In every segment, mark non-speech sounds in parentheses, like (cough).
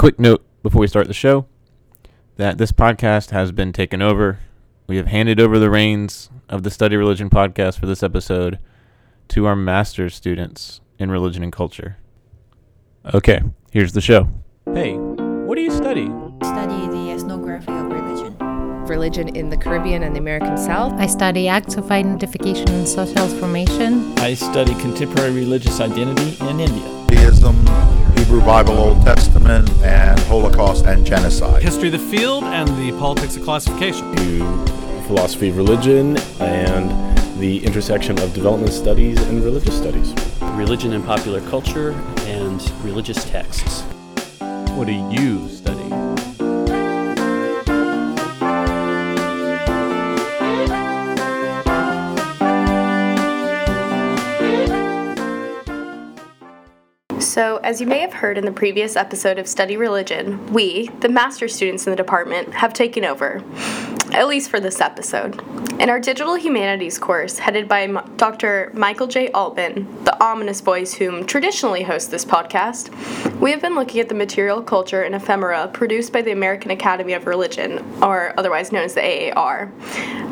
quick note before we start the show that this podcast has been taken over. We have handed over the reins of the Study Religion podcast for this episode to our master's students in religion and culture. Okay, here's the show. Hey, what do you study? study the ethnography of religion. religion in the Caribbean and the American South. I study acts of identification and social formation. I study contemporary religious identity in India. Theism, Hebrew Bible, Old Testament, and Holocaust and genocide. history of the field and the politics of classification. to philosophy of religion and the intersection of development studies and religious studies. religion and popular culture, and religious texts. What do you study? So, as you may have heard in the previous episode of Study Religion, we, the master students in the department, have taken over, at least for this episode. In our Digital Humanities course, headed by Dr. Michael J. Altman, the ominous voice whom traditionally hosts this podcast, we have been looking at the material culture and ephemera produced by the American Academy of Religion, or otherwise known as the AAR.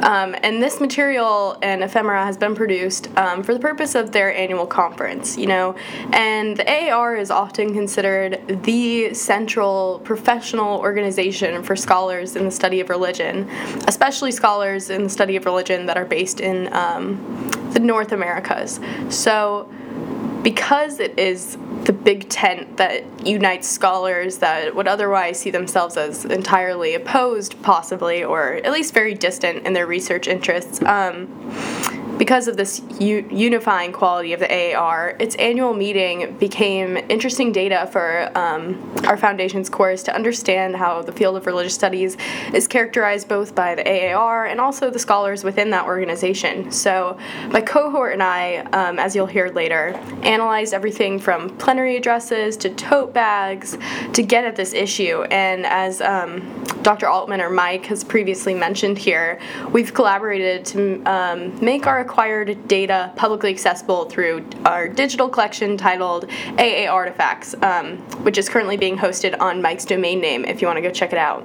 Um, and this material and ephemera has been produced um, for the purpose of their annual conference, you know, and the AAR is often considered the central professional organization for scholars in the study of religion, especially scholars in the study of religion that are based in um, the North Americas. So, because it is the big tent that unites scholars that would otherwise see themselves as entirely opposed, possibly, or at least very distant in their research interests, um, because of this u- unifying quality of the AAR, its annual meeting became interesting data for um, our foundation's course to understand how the field of religious studies is characterized both by the AAR and also the scholars within that organization. So, my cohort and I, um, as you'll hear later, analyzed everything from plenary addresses to tote bags to get at this issue. And as um, Dr. Altman or Mike has previously mentioned here, we've collaborated to um, make our acquired data publicly accessible through our digital collection titled AA Artifacts, um, which is currently being hosted on Mike's domain name if you want to go check it out.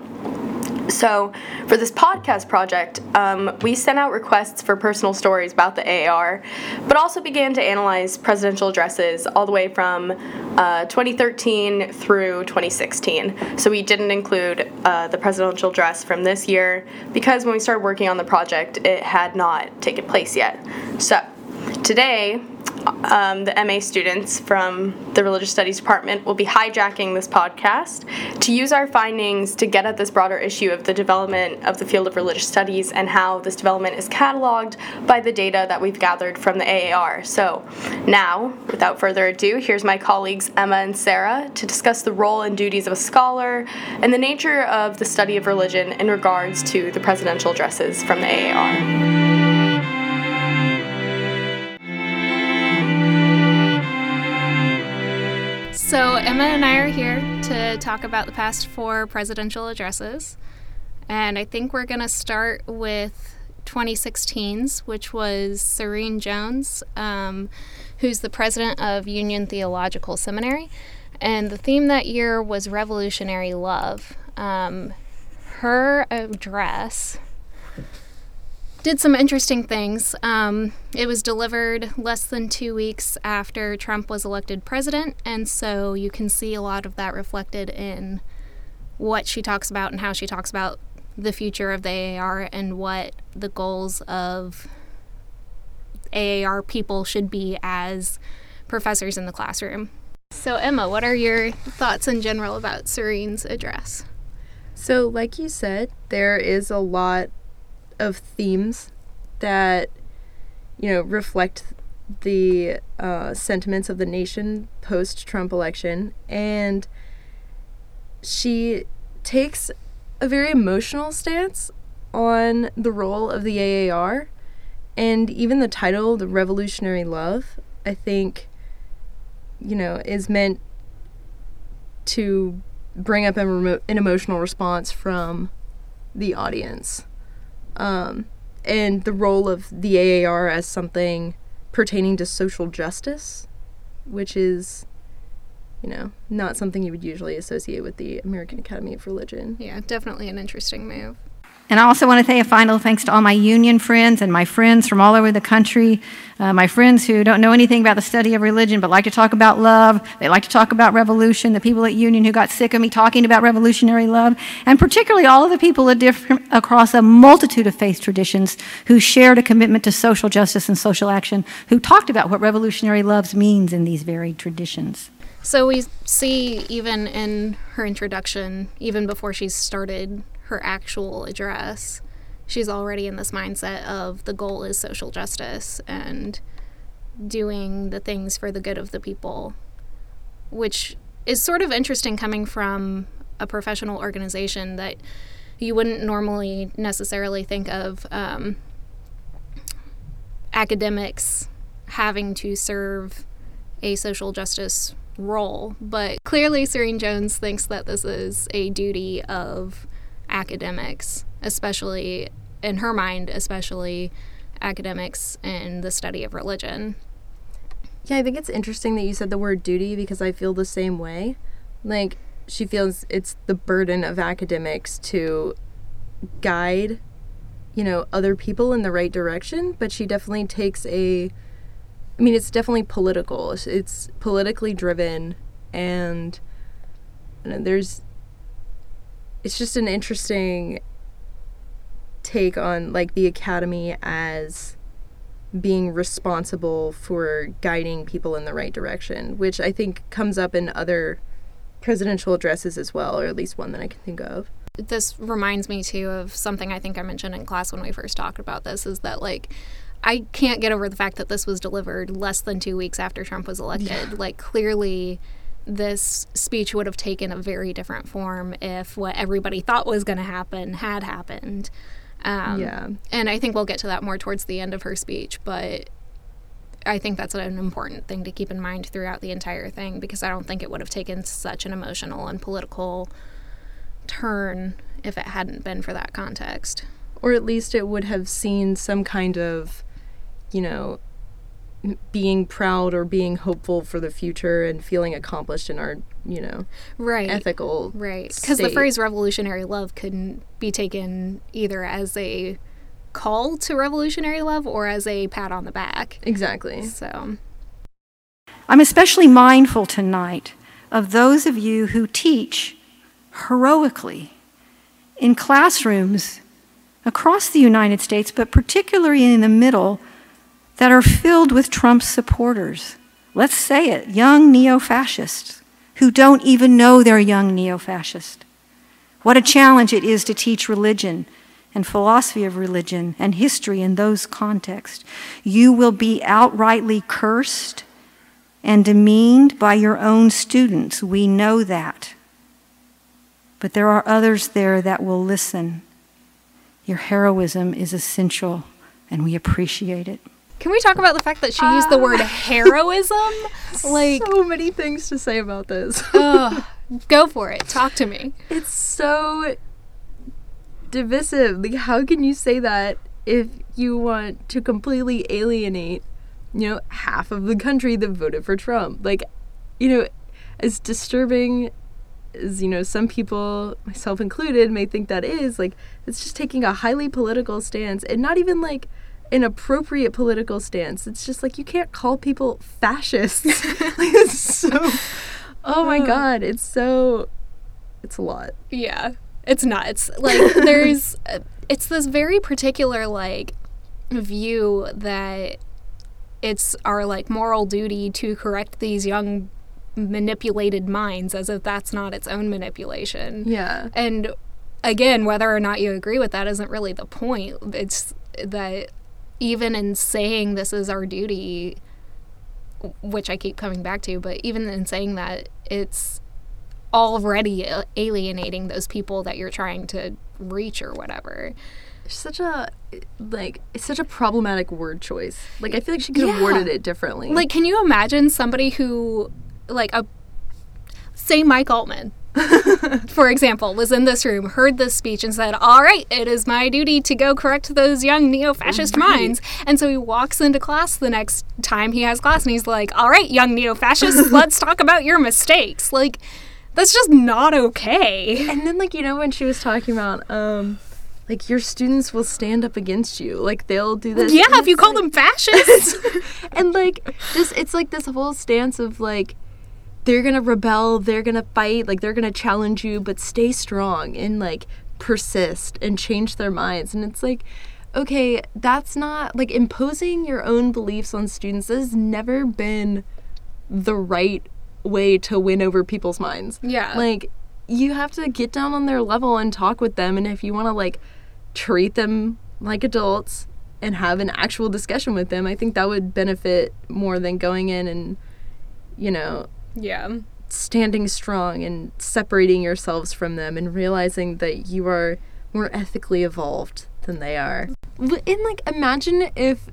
So, for this podcast project, um, we sent out requests for personal stories about the AAR, but also began to analyze presidential addresses all the way from uh, 2013 through 2016. So, we didn't include uh, the presidential address from this year because when we started working on the project, it had not taken place yet. So, today, um, the MA students from the Religious Studies Department will be hijacking this podcast to use our findings to get at this broader issue of the development of the field of religious studies and how this development is cataloged by the data that we've gathered from the AAR. So, now, without further ado, here's my colleagues Emma and Sarah to discuss the role and duties of a scholar and the nature of the study of religion in regards to the presidential addresses from the AAR. So, Emma and I are here to talk about the past four presidential addresses. And I think we're going to start with 2016's, which was Serene Jones, um, who's the president of Union Theological Seminary. And the theme that year was revolutionary love. Um, her address did some interesting things. Um, it was delivered less than two weeks after Trump was elected president, and so you can see a lot of that reflected in what she talks about and how she talks about the future of the AAR and what the goals of AAR people should be as professors in the classroom. So, Emma, what are your thoughts in general about Serene's address? So, like you said, there is a lot of themes that, you know, reflect the uh, sentiments of the nation post Trump election. And she takes a very emotional stance on the role of the AAR. And even the title, The Revolutionary Love, I think, you know, is meant to bring up remo- an emotional response from the audience. Um, and the role of the AAR as something pertaining to social justice, which is you know, not something you would usually associate with the American Academy of Religion. Yeah, definitely an interesting move. And I also want to say a final thanks to all my union friends and my friends from all over the country, uh, my friends who don't know anything about the study of religion but like to talk about love. They like to talk about revolution, the people at Union who got sick of me talking about revolutionary love, and particularly all of the people across a multitude of faith traditions who shared a commitment to social justice and social action, who talked about what revolutionary love means in these varied traditions. So we see even in her introduction, even before she's started her actual address, she's already in this mindset of the goal is social justice and doing the things for the good of the people, which is sort of interesting coming from a professional organization that you wouldn't normally necessarily think of um, academics having to serve a social justice role. But clearly, Serene Jones thinks that this is a duty of academics, especially in her mind, especially academics in the study of religion. Yeah, I think it's interesting that you said the word duty because I feel the same way. Like, she feels it's the burden of academics to guide, you know, other people in the right direction, but she definitely takes a. I mean, it's definitely political. It's politically driven, and you know, there's it's just an interesting take on like the academy as being responsible for guiding people in the right direction, which I think comes up in other presidential addresses as well, or at least one that I can think of. This reminds me too of something I think I mentioned in class when we first talked about this is that like I can't get over the fact that this was delivered less than 2 weeks after Trump was elected. Yeah. Like clearly this speech would have taken a very different form if what everybody thought was going to happen had happened. Um, yeah. And I think we'll get to that more towards the end of her speech, but I think that's an important thing to keep in mind throughout the entire thing because I don't think it would have taken such an emotional and political turn if it hadn't been for that context. Or at least it would have seen some kind of, you know, being proud or being hopeful for the future and feeling accomplished in our you know right. ethical right. Because the phrase revolutionary love couldn't be taken either as a call to revolutionary love or as a pat on the back. Exactly. So. I'm especially mindful tonight of those of you who teach heroically in classrooms across the united states but particularly in the middle that are filled with Trump's supporters. Let's say it young neo fascists who don't even know they're young neo fascists. What a challenge it is to teach religion and philosophy of religion and history in those contexts. You will be outrightly cursed and demeaned by your own students. We know that. But there are others there that will listen. Your heroism is essential, and we appreciate it. Can we talk about the fact that she uh, used the word (laughs) heroism? like so many things to say about this. uh, (laughs) go for it. Talk to me. It's so divisive. Like how can you say that if you want to completely alienate, you know, half of the country that voted for Trump? Like, you know, as disturbing as you know some people myself included may think that is like it's just taking a highly political stance and not even like an appropriate political stance. It's just like you can't call people fascists. (laughs) (laughs) like, it's so. (laughs) Oh my god, it's so. It's a lot. Yeah, it's nuts. Like there's, it's this very particular like view that it's our like moral duty to correct these young manipulated minds as if that's not its own manipulation. Yeah. And again, whether or not you agree with that isn't really the point. It's that even in saying this is our duty, which I keep coming back to, but even in saying that, it's already alienating those people that you're trying to reach or whatever. Such a like it's such a problematic word choice. Like I feel like she could have worded it differently. Like can you imagine somebody who like a say Mike Altman (laughs) for example, was in this room, heard this speech, and said, All right, it is my duty to go correct those young neo fascist Right. minds. And so he walks into class the next time he has class and he's like, All right, young neo fascists, (laughs) let's talk about your mistakes. Like, that's just not okay. And then like you know when she was talking about um like your students will stand up against you. Like they'll do this. Yeah, if you it's call like- them fascists. (laughs) and like just it's like this whole stance of like they're gonna rebel, they're gonna fight, like they're gonna challenge you, but stay strong and like persist and change their minds. And it's like, okay, that's not like imposing your own beliefs on students has never been the right way to win over people's minds. Yeah. Like you have to get down on their level and talk with them and if you want to like treat them like adults and have an actual discussion with them, I think that would benefit more than going in and you know, yeah. standing strong and separating yourselves from them and realizing that you are more ethically evolved than they are. And like imagine if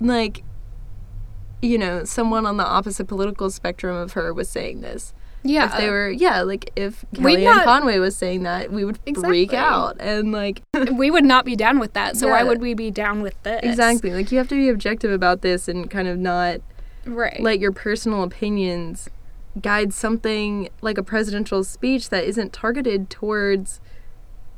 like you know, someone on the opposite political spectrum of her was saying this. Yeah. If they were yeah, like if Kellyanne not- Conway was saying that, we would freak out and like (laughs) we would not be down with that. So why would we be down with this? Exactly. Like you have to be objective about this and kind of not Right. let your personal opinions guide something like a presidential speech that isn't targeted towards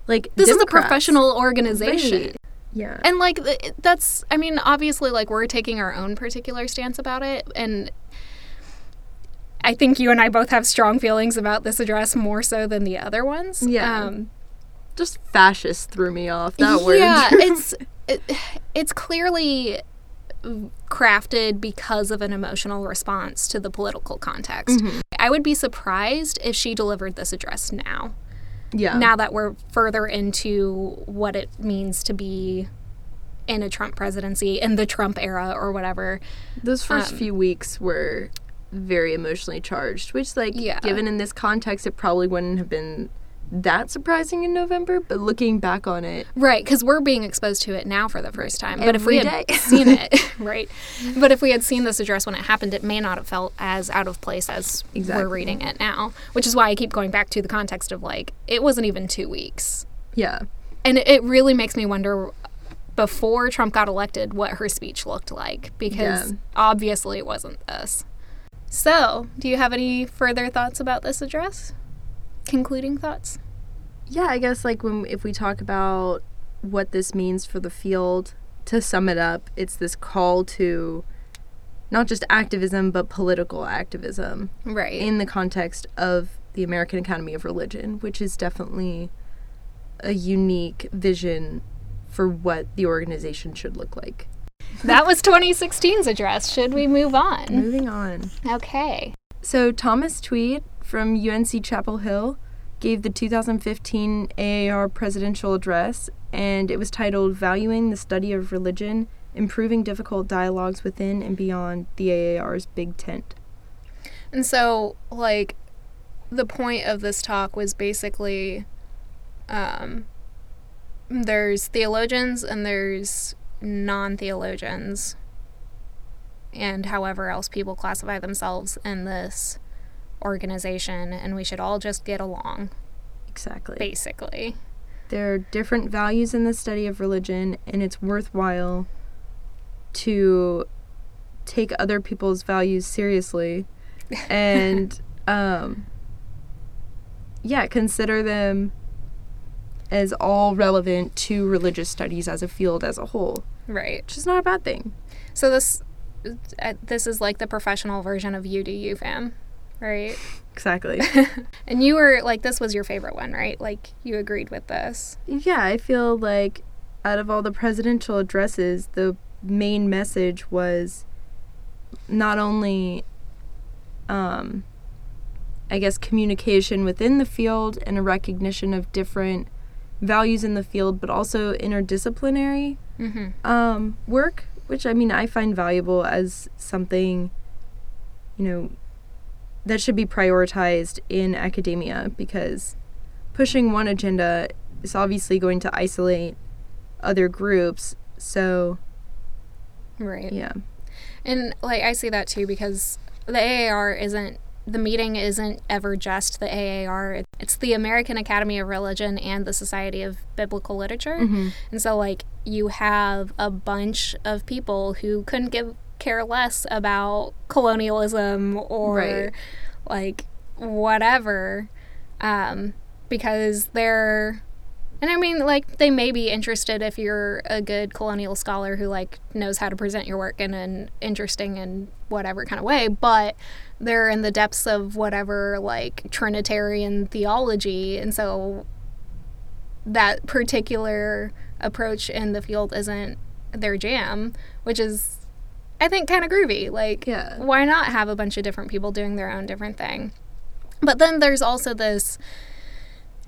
like this is a professional organization. Right. Yeah. And like that's I mean obviously like we're taking our own particular stance about it and I think you and I both have strong feelings about this address more so than the other ones. Yeah. Um Just fascist threw me off. That word. yeah, (laughs) it's it, it's clearly crafted because of an emotional response to the political context. Mhm. I would be surprised if she delivered this address now. Yeah. Now that we're further into what it means to be in a Trump presidency, in the Trump era or whatever. Those first Um, few weeks were very emotionally charged, which like Yeah. given in this context it probably wouldn't have been that surprising in November, but looking back on it, Right, because we're being exposed to it now for the first time. But if we had (laughs) seen it, (laughs) right? But if we had seen this address when it happened, it may not have felt as out of place as Exactly. we're reading it now. Which is why I keep going back to the context of like, it wasn't even two weeks. yeah. And it- it really makes me wonder before Trump got elected what her speech looked like because Yeah. obviously it wasn't this. So, do you have any further thoughts about this address? Concluding thoughts? Yeah, I guess like when if we talk about what this means for the field, to sum it up, it's this call to not just activism but political activism Right. in the context of the American Academy of Religion, which is definitely a unique vision for what the organization should look like. that was 2016's address. Should we move on? Moving on. Okay. So Thomas Tweed from UNC Chapel Hill gave the 2015 AAR presidential address, and it was titled "Valuing the Study of Religion: Improving Difficult Dialogues Within and Beyond the AAR's Big Tent." And so, like, the point of this talk was basically um, there's theologians and there's non theologians, and however else people classify themselves in this organization, and we should all just get along, Exactly. basically. There are different values in the study of religion, and it's worthwhile to take other people's values seriously (laughs) and um, yeah, consider them as all relevant to religious studies as a field as a whole, Right. which is not a bad thing. So this uh, this is like the professional version of you fam, right? Exactly. (laughs) And you were like this was your favorite one, right? Like you agreed with this. yeah, I feel like out of all the presidential addresses, the main message was not only, um, I guess, communication within the field and a recognition of different values in the field, but also interdisciplinary Mm-hmm. um, work, which I mean I find valuable as something, you know, that should be prioritized in academia because pushing one agenda is obviously going to isolate other groups. So, Right. yeah. And like I see that too because the AAR isn't the meeting isn't ever just the AAR. It's the American Academy of Religion and the Society of Biblical Literature. Mhm. And so like you have a bunch of people who couldn't give care less about colonialism or Right. like whatever um because they're and I mean, like, they may be interested if you're a good colonial scholar who, like, knows how to present your work in an interesting and whatever kind of way, but they're in the depths of whatever, like, Trinitarian theology. And so that particular approach in the field isn't their jam, which is, I think, kind of groovy. Like, Yeah. why not have a bunch of different people doing their own different thing? But then there's also this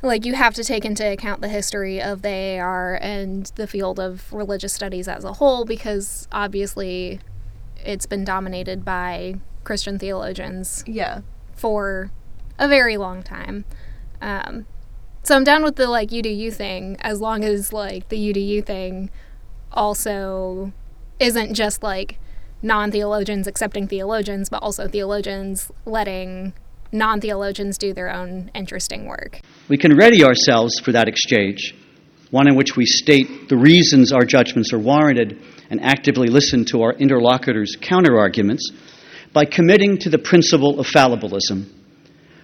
like you have to take into account the history of the AAR and the field of religious studies as a whole because obviously it's been dominated by Christian theologians Yeah. for a very long time. Um, so I'm down with the like you do you thing as long as like the you do you thing also isn't just like non theologians accepting theologians, but also theologians letting non theologians do their own interesting work. We can ready ourselves for that exchange, one in which we state the reasons our judgments are warranted and actively listen to our interlocutors' counterarguments by committing to the principle of fallibilism,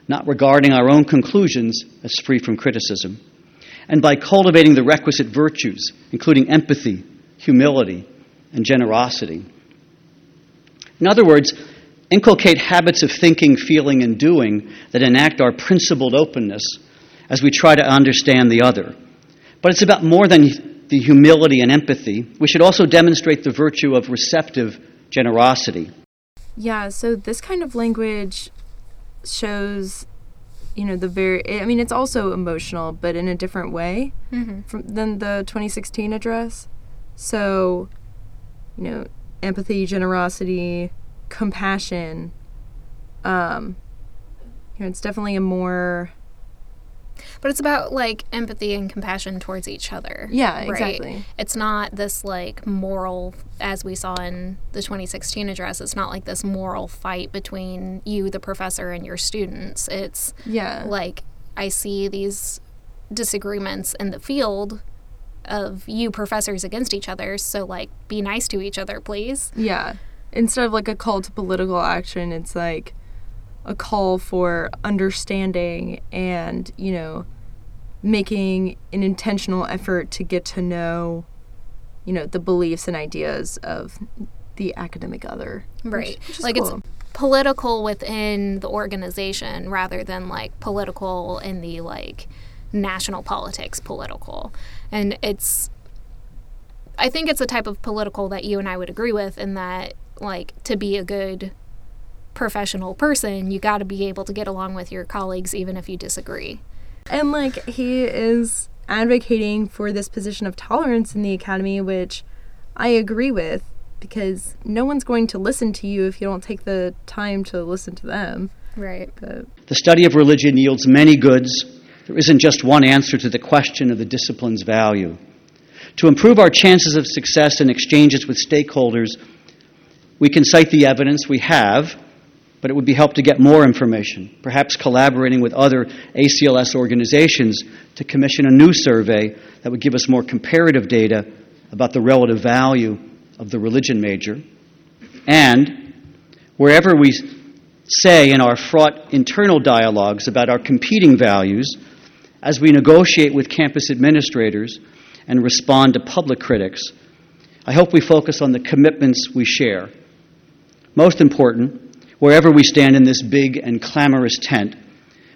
not regarding our own conclusions as free from criticism, and by cultivating the requisite virtues, including empathy, humility, and generosity. In other words, inculcate habits of thinking, feeling, and doing that enact our principled openness as we try to understand the other. But it's about more than the humility and empathy. We should also demonstrate the virtue of receptive generosity. Yeah, so this kind of language shows, you know, the very. I mean, it's also emotional, but in a different way Mhm. from, than the 2016 address. So, you know, empathy, generosity, compassion. Um, you know, it's definitely a more. But it's about like empathy and compassion towards each other. Yeah, right? exactly. It's not this like moral, as we saw in the 2016 address, it's not like this moral fight between you, the professor, and your students. It's Yeah. like I see these disagreements in the field of you professors against each other. So, like, be nice to each other, please. Yeah. Instead of like a call to political action, it's like a call for understanding and, you know, making an intentional effort to get to know, you know, the beliefs and ideas of the academic other. which- Right. which is like cool. it's political within the organization rather than like political in the like national politics political. And it's I think it's a type of political that you and I would agree with in that like to be a good professional person, you got to be able to get along with your colleagues even if you disagree. And like he is advocating for this position of tolerance in the academy, which I agree with because no one's going to listen to you if you don't take the time to listen to them. Right. But The study of religion yields many goods. There isn't just one answer to the question of the discipline's value. To improve our chances of success in exchanges with stakeholders, we can cite the evidence we have, but it would be helpful to get more information, perhaps collaborating with other ACLS organizations to commission a new survey that would give us more comparative data about the relative value of the religion major. And wherever we say in our fraught internal dialogues about our competing values, as we negotiate with campus administrators and respond to public critics, I hope we focus on the commitments we share. Most important, wherever we stand in this big and clamorous tent,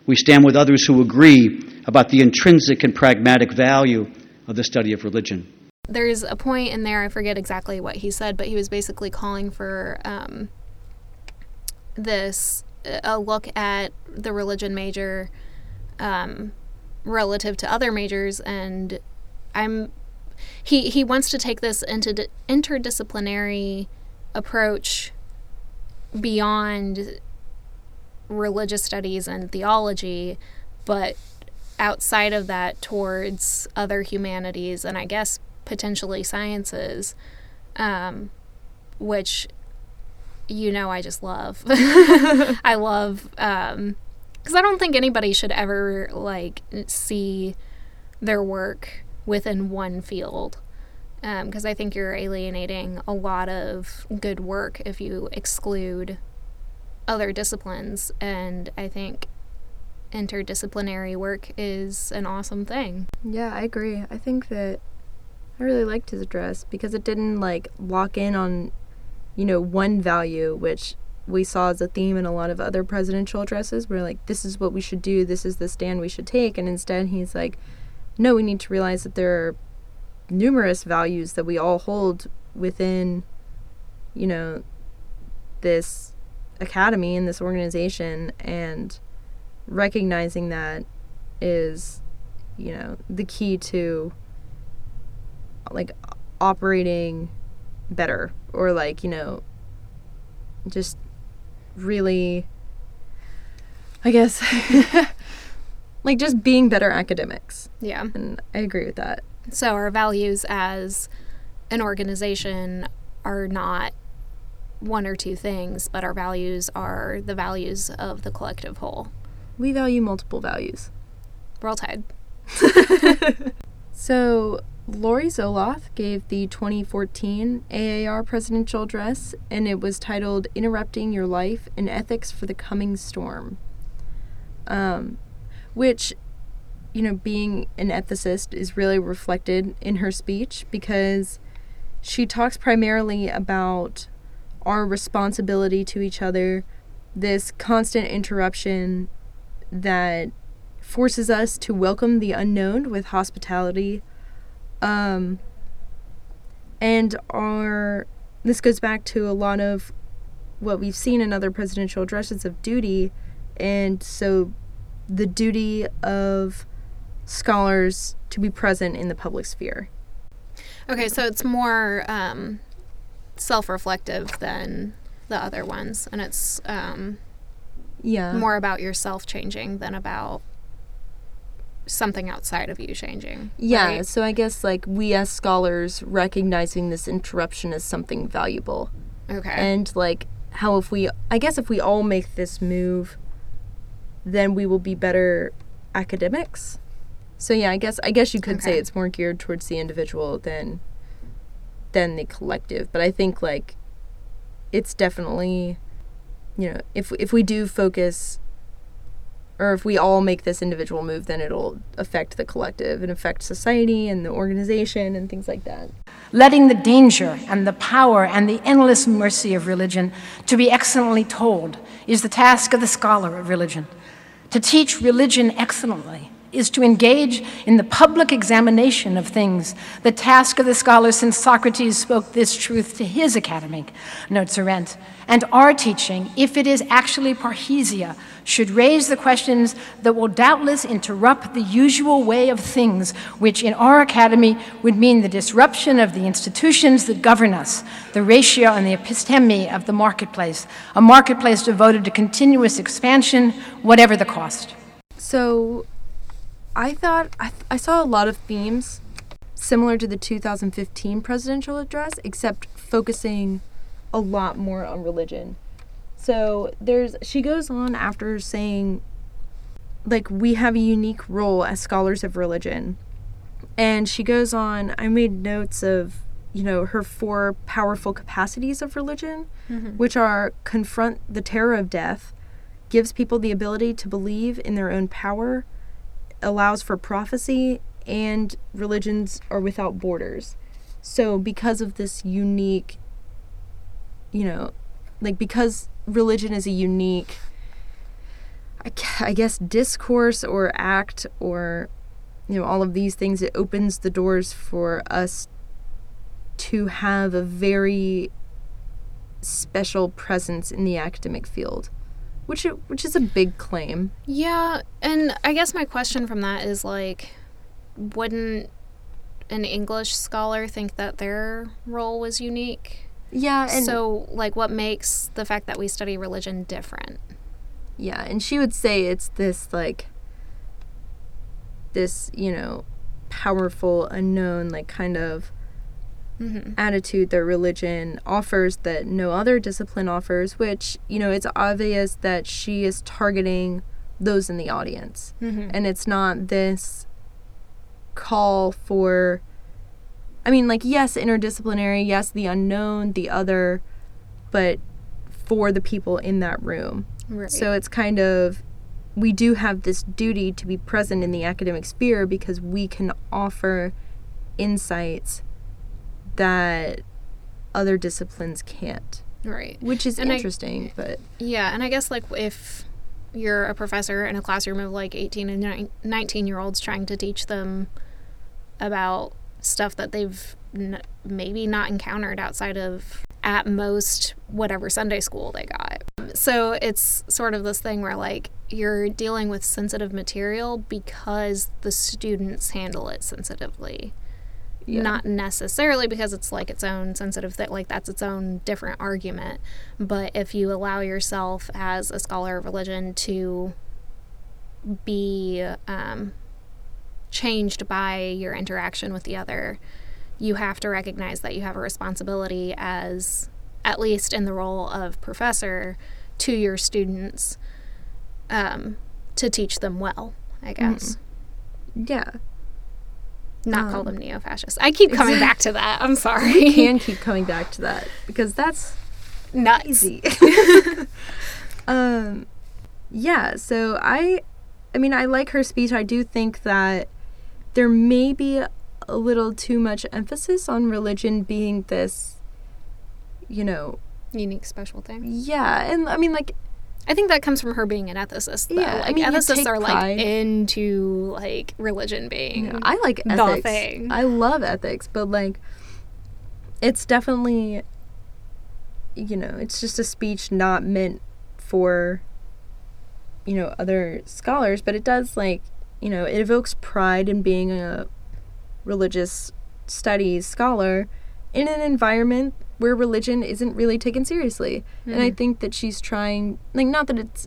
we stand with others who agree about the intrinsic and pragmatic value of the study of religion. There's a point in there, I forget exactly what he said, but he was basically calling for um, this a look at the religion major um, relative to other majors, and I'm he he wants to take this into interdisciplinary approach beyond religious studies and theology, but outside of that towards other humanities and I guess potentially sciences, um, which you know I just love. (laughs) I love um cuz I don't think anybody should ever like see their work within one field. Because um, I think you're alienating a lot of good work if you exclude other disciplines. And I think interdisciplinary work is an awesome thing. Yeah, I agree. I think that I really liked his address because it didn't like lock in on, you know, one value, which we saw as a theme in a lot of other presidential addresses. Where like this is what we should do, this is the stand we should take, and instead he's like, no, we need to realize that there are numerous values that we all hold within, you know, this academy and this organization, and recognizing that is, you know, the key to like operating better or like, you know, just really I guess (laughs) like just being better academics. Yeah. And I agree with that. So our values as an organization are not one or two things, but our values are the values of the collective whole. We value multiple values. We're all tied. (laughs) (laughs) so Laurie Zoloth gave the 2014 AAR presidential address, and it was titled Interrupting Your Life and Ethics for the Coming Storm. Um, which, you know, being an ethicist is really reflected in her speech because she talks primarily about our responsibility to each other, this constant interruption that forces us to welcome the unknown with hospitality um, and our this goes back to a lot of what we've seen in other presidential addresses of duty, and so the duty of scholars to be present in the public sphere. Okay, so it's more um, self-reflective than the other ones, and it's um, yeah. more about yourself changing than about something outside of you changing. Yeah, right? so I guess like we as scholars recognizing this interruption as something valuable. Okay. And like how if we I guess if we all make this move then we will be better academics. So yeah, I guess I guess you could Okay. say it's more geared towards the individual than than the collective, but I think like it's definitely you know, if if we do focus or if we all make this individual move, then it'll affect the collective and affect society and the organization and things like that. letting the danger and the power and the endless mercy of religion to be excellently told is the task of the scholar of religion. To teach religion excellently is to engage in the public examination of things, the task of the scholar since Socrates spoke this truth to his academic, notes Arendt. And our teaching, if it is actually parrhesia, should raise the questions that will doubtless interrupt the usual way of things, which in our academy would mean the disruption of the institutions that govern us, the ratio and the episteme of the marketplace, a marketplace devoted to continuous expansion, whatever the cost. So I thought I, th- I saw a lot of themes similar to the 2015 presidential address, except focusing a lot more on religion. So there's she goes on after saying like we have a unique role as scholars of religion. And she goes on, I made notes of, you know, her four powerful capacities of religion, Mhm. which are confront the terror of death, gives people the ability to believe in their own power, allows for prophecy, and religions are without borders. So, because of this unique, you know, like because religion is a unique, I guess, discourse or act or, you know, all of these things, it opens the doors for us to have a very special presence in the academic field, which it, which is a big claim. Yeah, and I guess my question from that is like, wouldn't an English scholar think that their role was unique? Yeah, and so like, what makes the fact that we study religion different? yeah, and she would say it's this like this, you know, powerful unknown like kind of mm-hmm. attitude that religion offers that no other discipline offers, which, you know, it's obvious that she is targeting those in the audience. Mm-hmm. And it's not this call for, I mean, like, yes, interdisciplinary, yes, the unknown, the other, but for the people in that room. Right. So it's kind of, we do have this duty to be present in the academic sphere because we can offer insights that other disciplines can't. Right. Which is and interesting, I, but yeah, and I guess like if you're a professor in a classroom of like 18 and 19 year olds trying to teach them about stuff that they've n- maybe not encountered outside of at most whatever Sunday school they got. So it's sort of this thing where like you're dealing with sensitive material because the students handle it sensitively. Yeah. Not necessarily because it's like its own sensitive thing, like that's its own different argument. But if you allow yourself as a scholar of religion to be um, changed by your interaction with the other, you have to recognize that you have a responsibility as, at least in the role of professor, to your students um, to teach them well, I guess. Mm-hmm. Yeah not um, call them neo fascists. I keep coming back to that. I'm (laughs) sorry. We can keep coming back to that because that's not easy. (laughs) (laughs) um, yeah. So I, I mean, I like her speech. I do think that there may be a little too much emphasis on religion being this, you know, unique special thing. Yeah, and I mean, like I think that comes from her being an ethicist. Though. Yeah, like I mean, ethicists are like into like religion being. Yeah, I like ethics. I love ethics, but like, it's definitely, you know, it's just a speech not meant for, you know, other scholars, but it does like, you know, it evokes pride in being a religious studies scholar in an environment where religion isn't really taken seriously. Mm-hmm. And I mm-hmm. think that she's trying, like, not that it's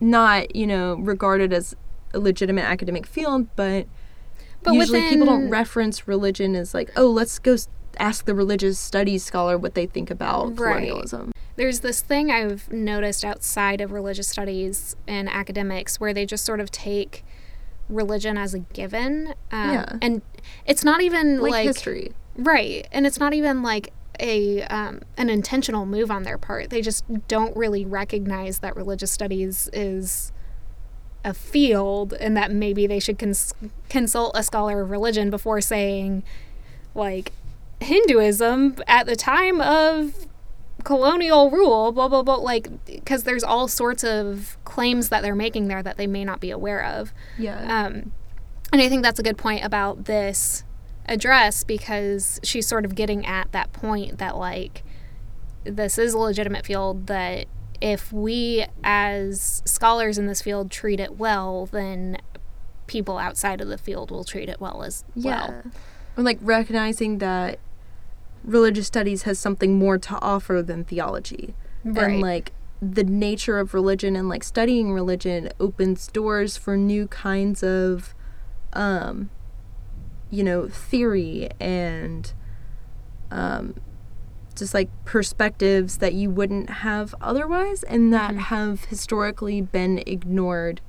not, you know, regarded as a legitimate academic field, but, but usually within... people don't reference religion as, like, oh, let's go ask the religious studies scholar what they think about right. colonialism. There's this thing I've noticed outside of religious studies and academics where they just sort of take religion as a given. Um, yeah. And it's not even like, like history. Right. And it's not even like a um, an intentional move on their part. They just don't really recognize that religious studies is a field and that maybe they should cons- consult a scholar of religion before saying like Hinduism at the time of colonial rule blah blah blah like because there's all sorts of claims that they're making there that they may not be aware of yeah um and i think that's a good point about this address because she's sort of getting at that point that like this is a legitimate field that if we as scholars in this field treat it well then people outside of the field will treat it well as yeah. well or like recognizing that religious studies has something more to offer than theology right. and like the nature of religion and like studying religion opens doors for new kinds of um you know, theory and um, just like perspectives that you wouldn't have otherwise and that mm-hmm. have historically been ignored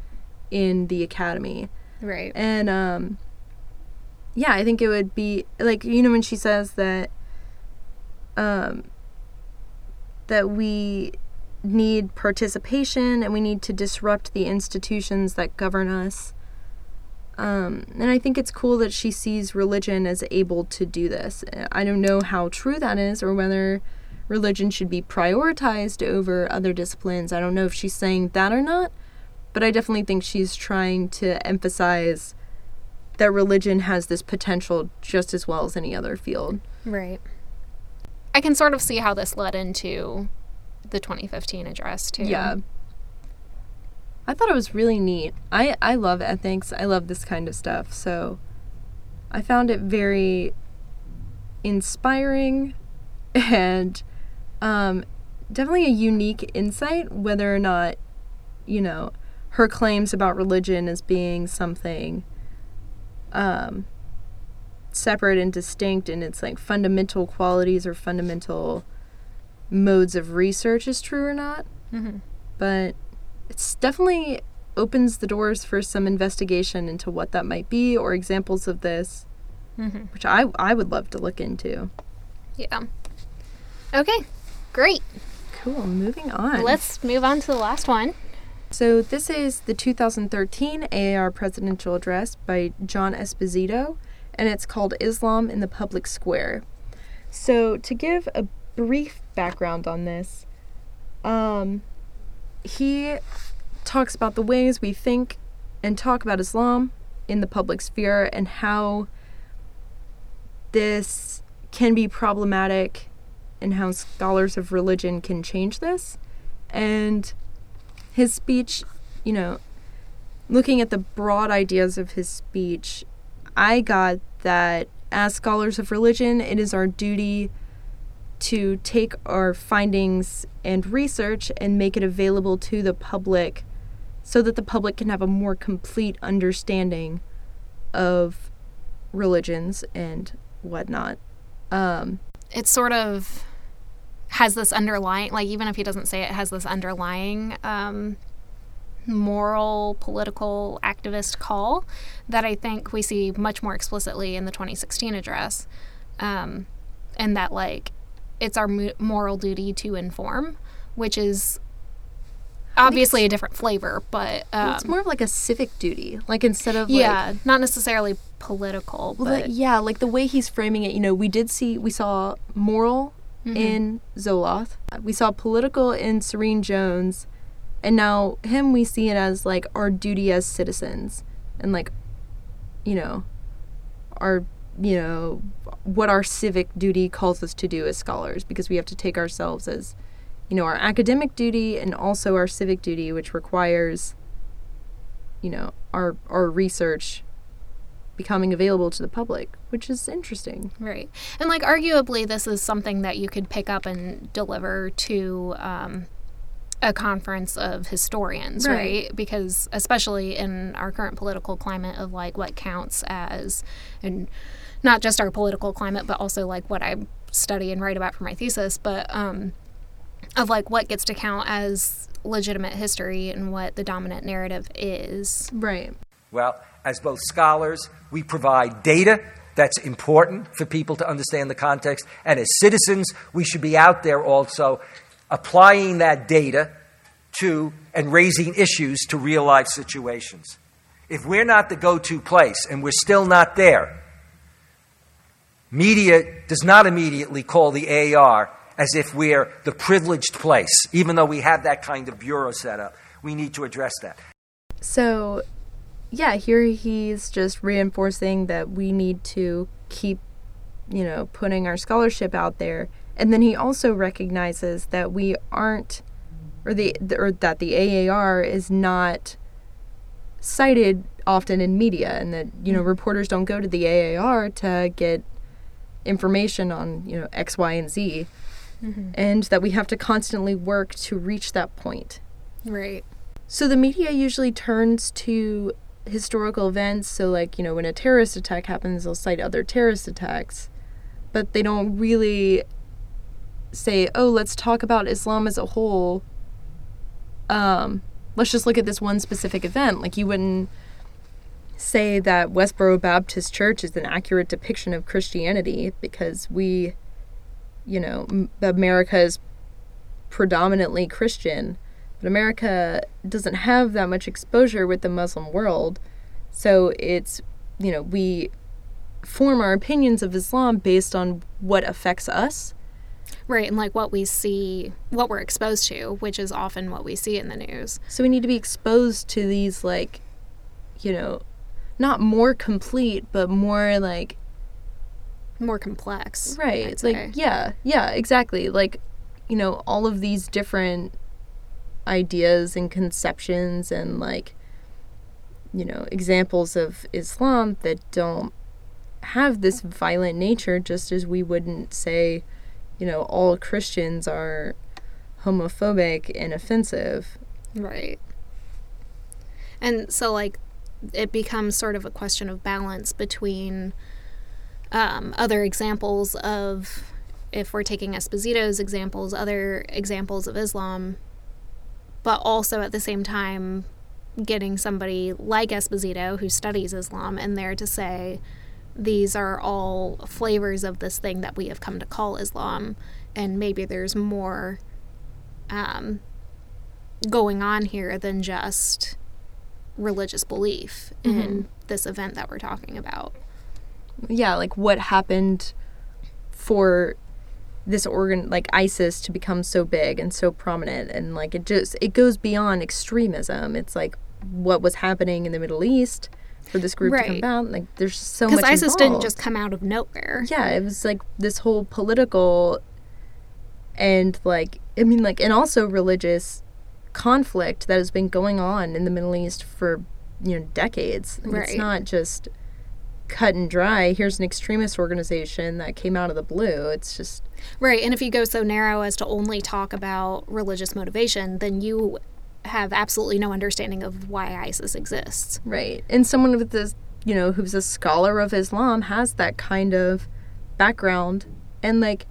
in the academy. Right. And um yeah, I think it would be like you know when she says that um that we need participation and we need to disrupt the institutions that govern us um, and I think it's cool that she sees religion as able to do this. I don't know how true that is or whether religion should be prioritized over other disciplines. I don't know if she's saying that or not, but I definitely think she's trying to emphasize that religion has this potential just as well as any other field. Right. I can sort of see how this led into the 2015 address, too. Yeah. I thought it was really neat. I, I love ethics. I love this kind of stuff. So I found it very inspiring and um, definitely a unique insight, whether or not, you know, her claims about religion as being something um, separate and distinct and its like fundamental qualities or fundamental modes of research is true or not. Mhm. But it's definitely opens the doors for some investigation into what that might be or examples of this, Mhm. which I I would love to look into. Yeah. Okay, great. Cool. Moving on. Let's move on to the last one. So this is the 2013 AAR presidential address by John Esposito, and it's called Islam in the Public Square. So to give a brief background on this, um, he talks about the ways we think and talk about Islam in the public sphere and how this can be problematic and how scholars of religion can change this. And his speech, you know, looking at the broad ideas of his speech, I got that as scholars of religion, it is our duty to take our findings and research and make it available to the public so that the public can have a more complete understanding of religions and whatnot. Um, It sort of has this underlying, like, even if he doesn't say it, has this underlying um, moral, political, activist call that I think we see much more explicitly in the 2016 address. Um, and that, like, it's our moral duty to inform, which is obviously a different flavor, but um, it's more of like a civic duty. Like instead of yeah, like, not necessarily political, Well, but yeah, like the way he's framing it, you know, we did see, we saw moral Mhm. in Zoloth, we saw political in Serene Jones, and now him we see it as like our duty as citizens and like, you know, our, you know, what our civic duty calls us to do as scholars because we have to take ourselves as, you know, our academic duty and also our civic duty, which requires, you know, our our research becoming available to the public, which is interesting. Right. And like arguably this is something that you could pick up and deliver to um, a conference of historians, Right. right. Because especially in our current political climate of like what counts as and not just our political climate but also like what I study and write about for my thesis, but um of like what gets to count as legitimate history and what the dominant narrative is. Right. Well, as both scholars, we provide data that's important for people to understand the context, and as citizens, we should be out there also applying that data to and raising issues to real life situations. If we're not the go to place and we're still not there, media does not immediately call the AAR as if we're the privileged place, even though we have that kind of bureau set up. We need to address that. So, yeah, here he's just reinforcing that we need to keep, you know, putting our scholarship out there. And then he also recognizes that we aren't, or the or that the AAR is not cited often in media, and that you know reporters don't go to the AAR to get information on you know X, Y, and Z, Mhm. and that we have to constantly work to reach that point. Right. So the media usually turns to historical events. So, like, you know, when a terrorist attack happens, they'll cite other terrorist attacks. But they don't really say, oh, let's talk about Islam as a whole. Um, let's just look at this one specific event. Like, you wouldn't say that Westboro Baptist Church is an accurate depiction of Christianity because we, you know, m- America is predominantly Christian, but America doesn't have that much exposure with the Muslim world. So it's, you know, we form our opinions of Islam based on what affects us. Right, and like what we see, what we're exposed to, which is often what we see in the news. So we need to be exposed to these, like, you know, not more complete, but more like more complex. Right. I'd like say. yeah, yeah, exactly. Like, you know, all of these different ideas and conceptions and like you know, examples of Islam that don't have this violent nature just as we wouldn't say, you know, all Christians are homophobic and offensive. Right. And so, like, it becomes sort of a question of balance between um, other examples of, if we're taking Esposito's examples, other examples of Islam, but also at the same time getting somebody like Esposito who studies Islam in there to say these are all flavors of this thing that we have come to call Islam, and maybe there's more um, going on here than just religious belief mm-hmm. in this event that we're talking about. Yeah, like what happened for this organ like ISIS to become so big and so prominent and like it just it goes beyond extremism. It's like what was happening in the Middle East for this group right. to come about. Like there's so much. Because ISIS involved. didn't just come out of nowhere. Yeah, it was like this whole political and like I mean like and also religious conflict that has been going on in the Middle East for you know decades. Right. It's not just cut and dry. Here's an extremist organization that came out of the blue. It's just right. And if you go so narrow as to only talk about religious motivation, then you have absolutely no understanding of why ISIS exists. Right. And someone with this, you know, who's a scholar of Islam has that kind of background and like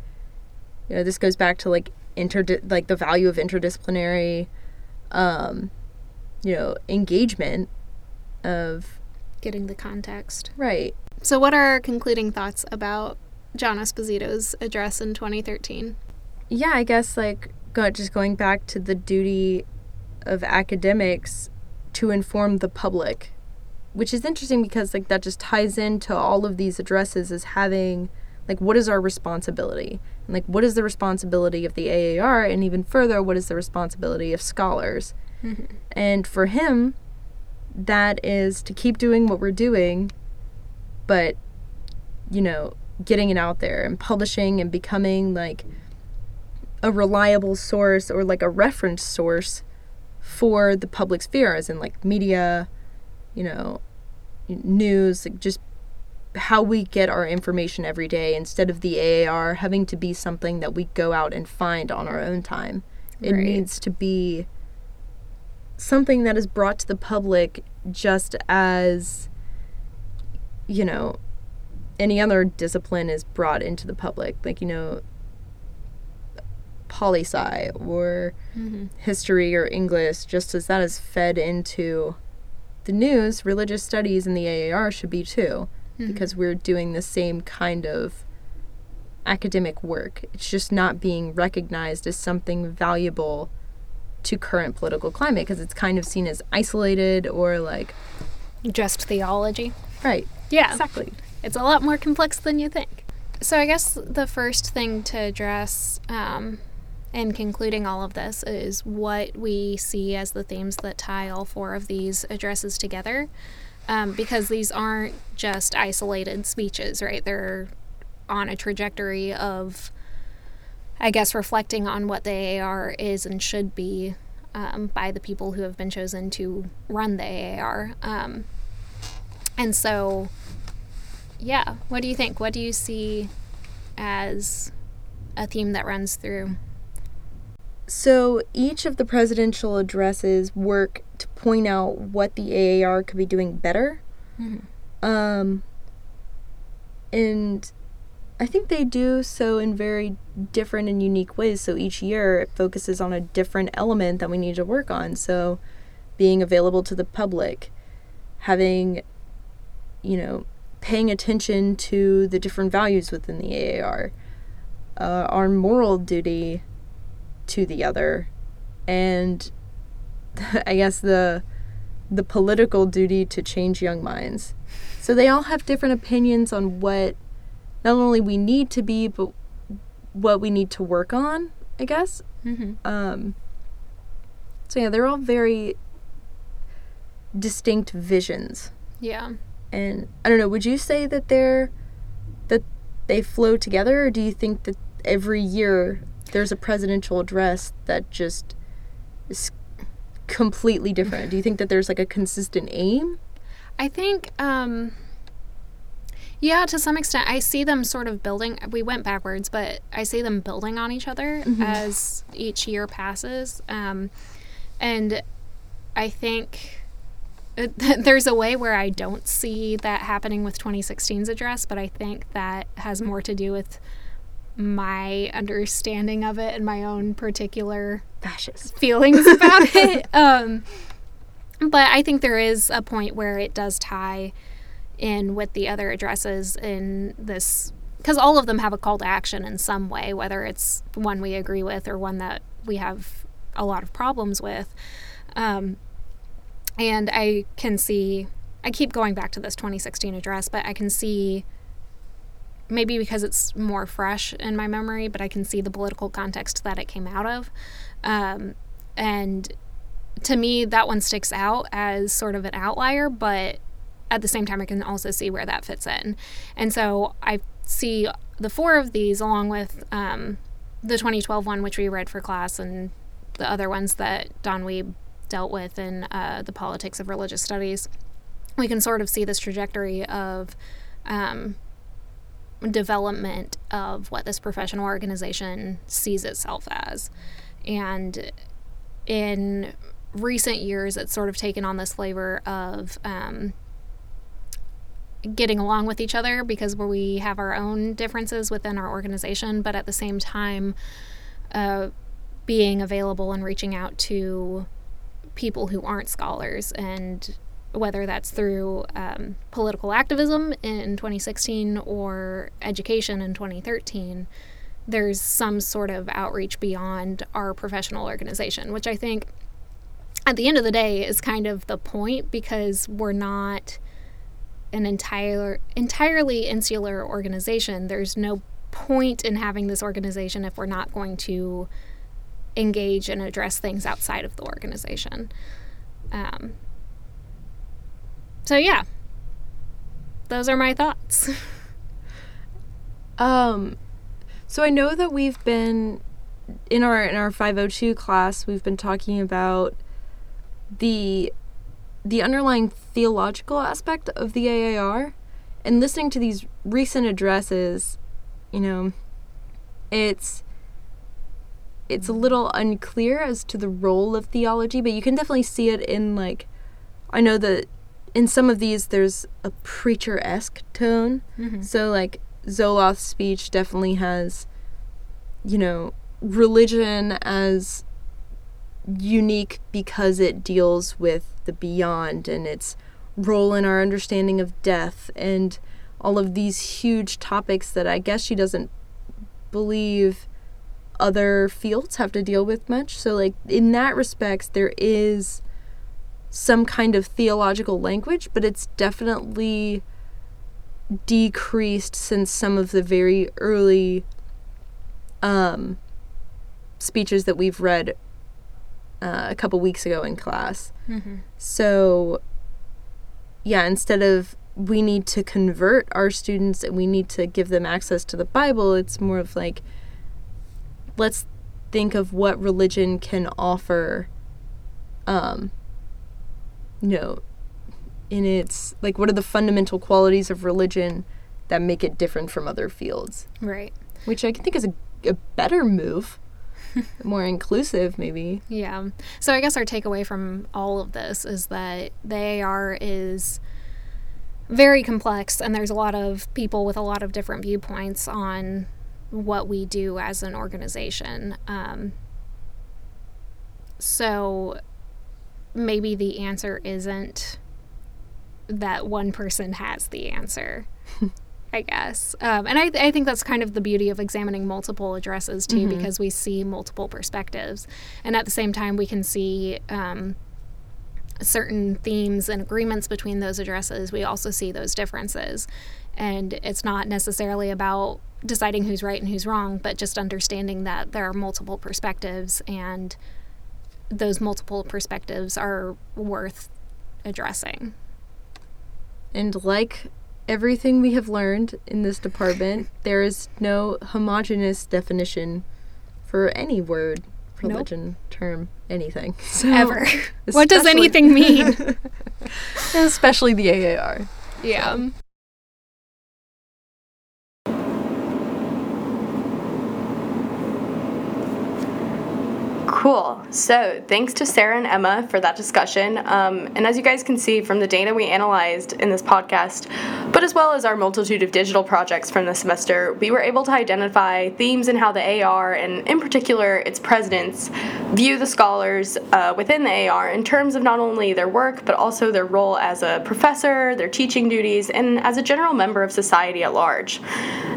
you know, this goes back to like inter like the value of interdisciplinary um you know, engagement of getting the context. Right. So what are our concluding thoughts about John Esposito's address in 2013? Yeah, I guess like go, just going back to the duty of academics to inform the public, which is interesting because like that just ties into all of these addresses as having like what is our responsibility and like what is the responsibility of the AAR and even further what is the responsibility of scholars. Mm-hmm. And for him that is to keep doing what we're doing but you know getting it out there and publishing and becoming like a reliable source or like a reference source for the public sphere, as in like media, you know, news, like just how we get our information every day instead of the AAR having to be something that we go out and find on our own time. It right. needs to be something that is brought to the public just as, you know, any other discipline is brought into the public. Like, you know, poli sci or mm-hmm. history or English, just as that is fed into the news, religious studies in the AAR should be too, mm-hmm. because we're doing the same kind of academic work. It's just not being recognized as something valuable to current political climate because it's kind of seen as isolated or like just theology. Right. Yeah. Exactly. It's a lot more complex than you think. So I guess the first thing to address um, and concluding all of this is what we see as the themes that tie all four of these addresses together. Um, because these aren't just isolated speeches, right? They're on a trajectory of, I guess, reflecting on what the AAR is and should be um, by the people who have been chosen to run the AAR. Um, and so, yeah, what do you think? What do you see as a theme that runs through so each of the presidential addresses work to point out what the AAR could be doing better. Mm-hmm. Um, and I think they do so in very different and unique ways. So each year it focuses on a different element that we need to work on. So being available to the public, having, you know, paying attention to the different values within the AAR, uh, our moral duty to the other and (laughs) I guess the the political duty to change young minds. So they all have different opinions on what not only we need to be, but what we need to work on. I guess. Mm-hmm. Um, so yeah, they're all very distinct visions. Yeah. And I don't know. Would you say that they're that they flow together, or do you think that every year there's a presidential address that just is completely different. Do you think that there's like a consistent aim? I think, um, yeah, to some extent, I see them sort of building. We went backwards, but I see them building on each other mm-hmm. as each year passes. Um, and I think (laughs) there's a way where I don't see that happening with 2016's address, but I think that has more to do with my understanding of it and my own particular fascist feelings about (laughs) it. Um, but I think there is a point where it does tie in with the other addresses in this because all of them have a call to action in some way, whether it's one we agree with or one that we have a lot of problems with. Um, and I can see, I keep going back to this 2016 address, but I can see maybe because it's more fresh in my memory, but I can see the political context that it came out of. Um, and to me, that one sticks out as sort of an outlier, but at the same time, I can also see where that fits in. And so I see the four of these along with um, the 2012 one, which we read for class, and the other ones that Don Wiebe dealt with in uh, the politics of religious studies, we can sort of see this trajectory of um, development of what this professional organization sees itself as. And in recent years, it's sort of taken on this flavor of um, getting along with each other because we have our own differences within our organization, but at the same time, uh, being available and reaching out to people who aren't scholars and whether that's through um, political activism in 2016 or education in 2013 there's some sort of outreach beyond our professional organization which i think at the end of the day is kind of the point because we're not an entire entirely insular organization there's no point in having this organization if we're not going to engage and address things outside of the organization. Um, so yeah, those are my thoughts. (laughs) um, so I know that we've been in our in our 502 class, we've been talking about the the underlying theological aspect of the AAR and listening to these recent addresses, you know, it's it's a little unclear as to the role of theology, but you can definitely see it in like I know that in some of these there's a preacher esque tone. Mm-hmm. So like Zoloth's speech definitely has, you know, religion as unique because it deals with the beyond and its role in our understanding of death and all of these huge topics that I guess she doesn't believe other fields have to deal with much. So, like, in that respect, there is some kind of theological language, but it's definitely decreased since some of the very early um, speeches that we've read uh, a couple weeks ago in class. Mm-hmm. So, yeah, instead of we need to convert our students and we need to give them access to the Bible, it's more of like, let's think of what religion can offer um know in its like what are the fundamental qualities of religion that make it different from other fields? Right. Which i think is a, a better move (laughs) more inclusive maybe. Yeah. So i guess our takeaway from all of this is that the AR is very complex and there's a lot of people with a lot of different viewpoints on what we do as an organization. Um, so maybe the answer isn't that one person has the answer. (laughs) I guess. Um, and I, I think that's kind of the beauty of examining multiple addresses too, mm-hmm. because we see multiple perspectives. And at the same time, we can see um, certain themes and agreements between those addresses. We also see those differences. And it's not necessarily about deciding who's right and who's wrong, but just understanding that there are multiple perspectives and those multiple perspectives are worth addressing. And like everything we have learned in this department, there is no homogenous definition for any word, religion, nope. term, anything. (laughs) So, Ever. (laughs) What does anything mean? (laughs) especially the AAR. Yeah. Cool. So, thanks to Sarah and Emma for that discussion. Um, and as you guys can see from the data we analyzed in this podcast, but as well as our multitude of digital projects from the semester, we were able to identify themes in how the AR, and in particular its presidents, view the scholars uh, within the AR in terms of not only their work, but also their role as a professor, their teaching duties, and as a general member of society at large.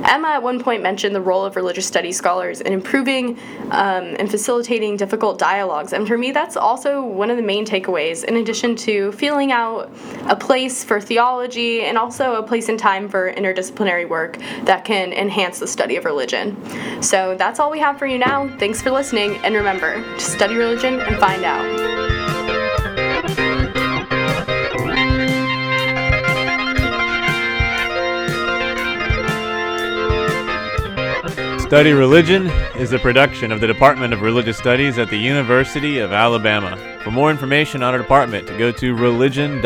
Emma at one point mentioned the role of religious studies scholars in improving um, and facilitating difficult dialogues. And for me, that's also one of the main takeaways, in addition to feeling out a place for theology and also a place in time for interdisciplinary work that can enhance the study of religion. So that's all we have for you now. Thanks for listening, and remember to study religion and find out. Study Religion is a production of the Department of Religious Studies at the University of Alabama. For more information on our department, go to religion.ua.edu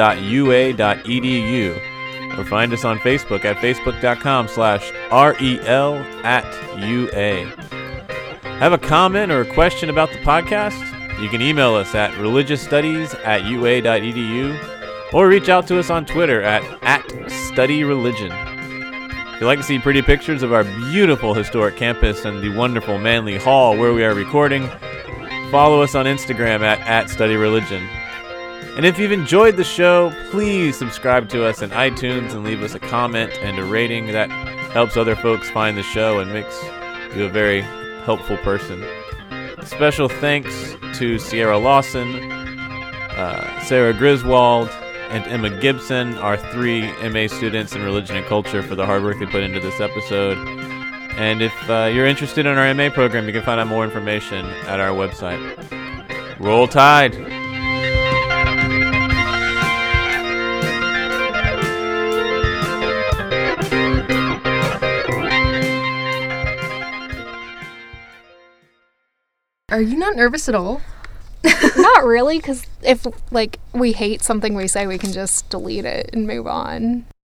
or find us on Facebook at facebook.com slash rel at ua. Have a comment or a question about the podcast? You can email us at religiousstudies at ua.edu or reach out to us on Twitter at, at studyreligion. You'd like to see pretty pictures of our beautiful historic campus and the wonderful Manly Hall where we are recording, follow us on Instagram at, at StudyReligion. And if you've enjoyed the show, please subscribe to us in iTunes and leave us a comment and a rating. That helps other folks find the show and makes you a very helpful person. Special thanks to Sierra Lawson, uh, Sarah Griswold, and Emma Gibson, our three MA students in religion and culture, for the hard work they put into this episode. And if uh, you're interested in our MA program, you can find out more information at our website. Roll Tide! Are you not nervous at all? (laughs) Not really, because if like we hate something we say, we can just delete it and move on.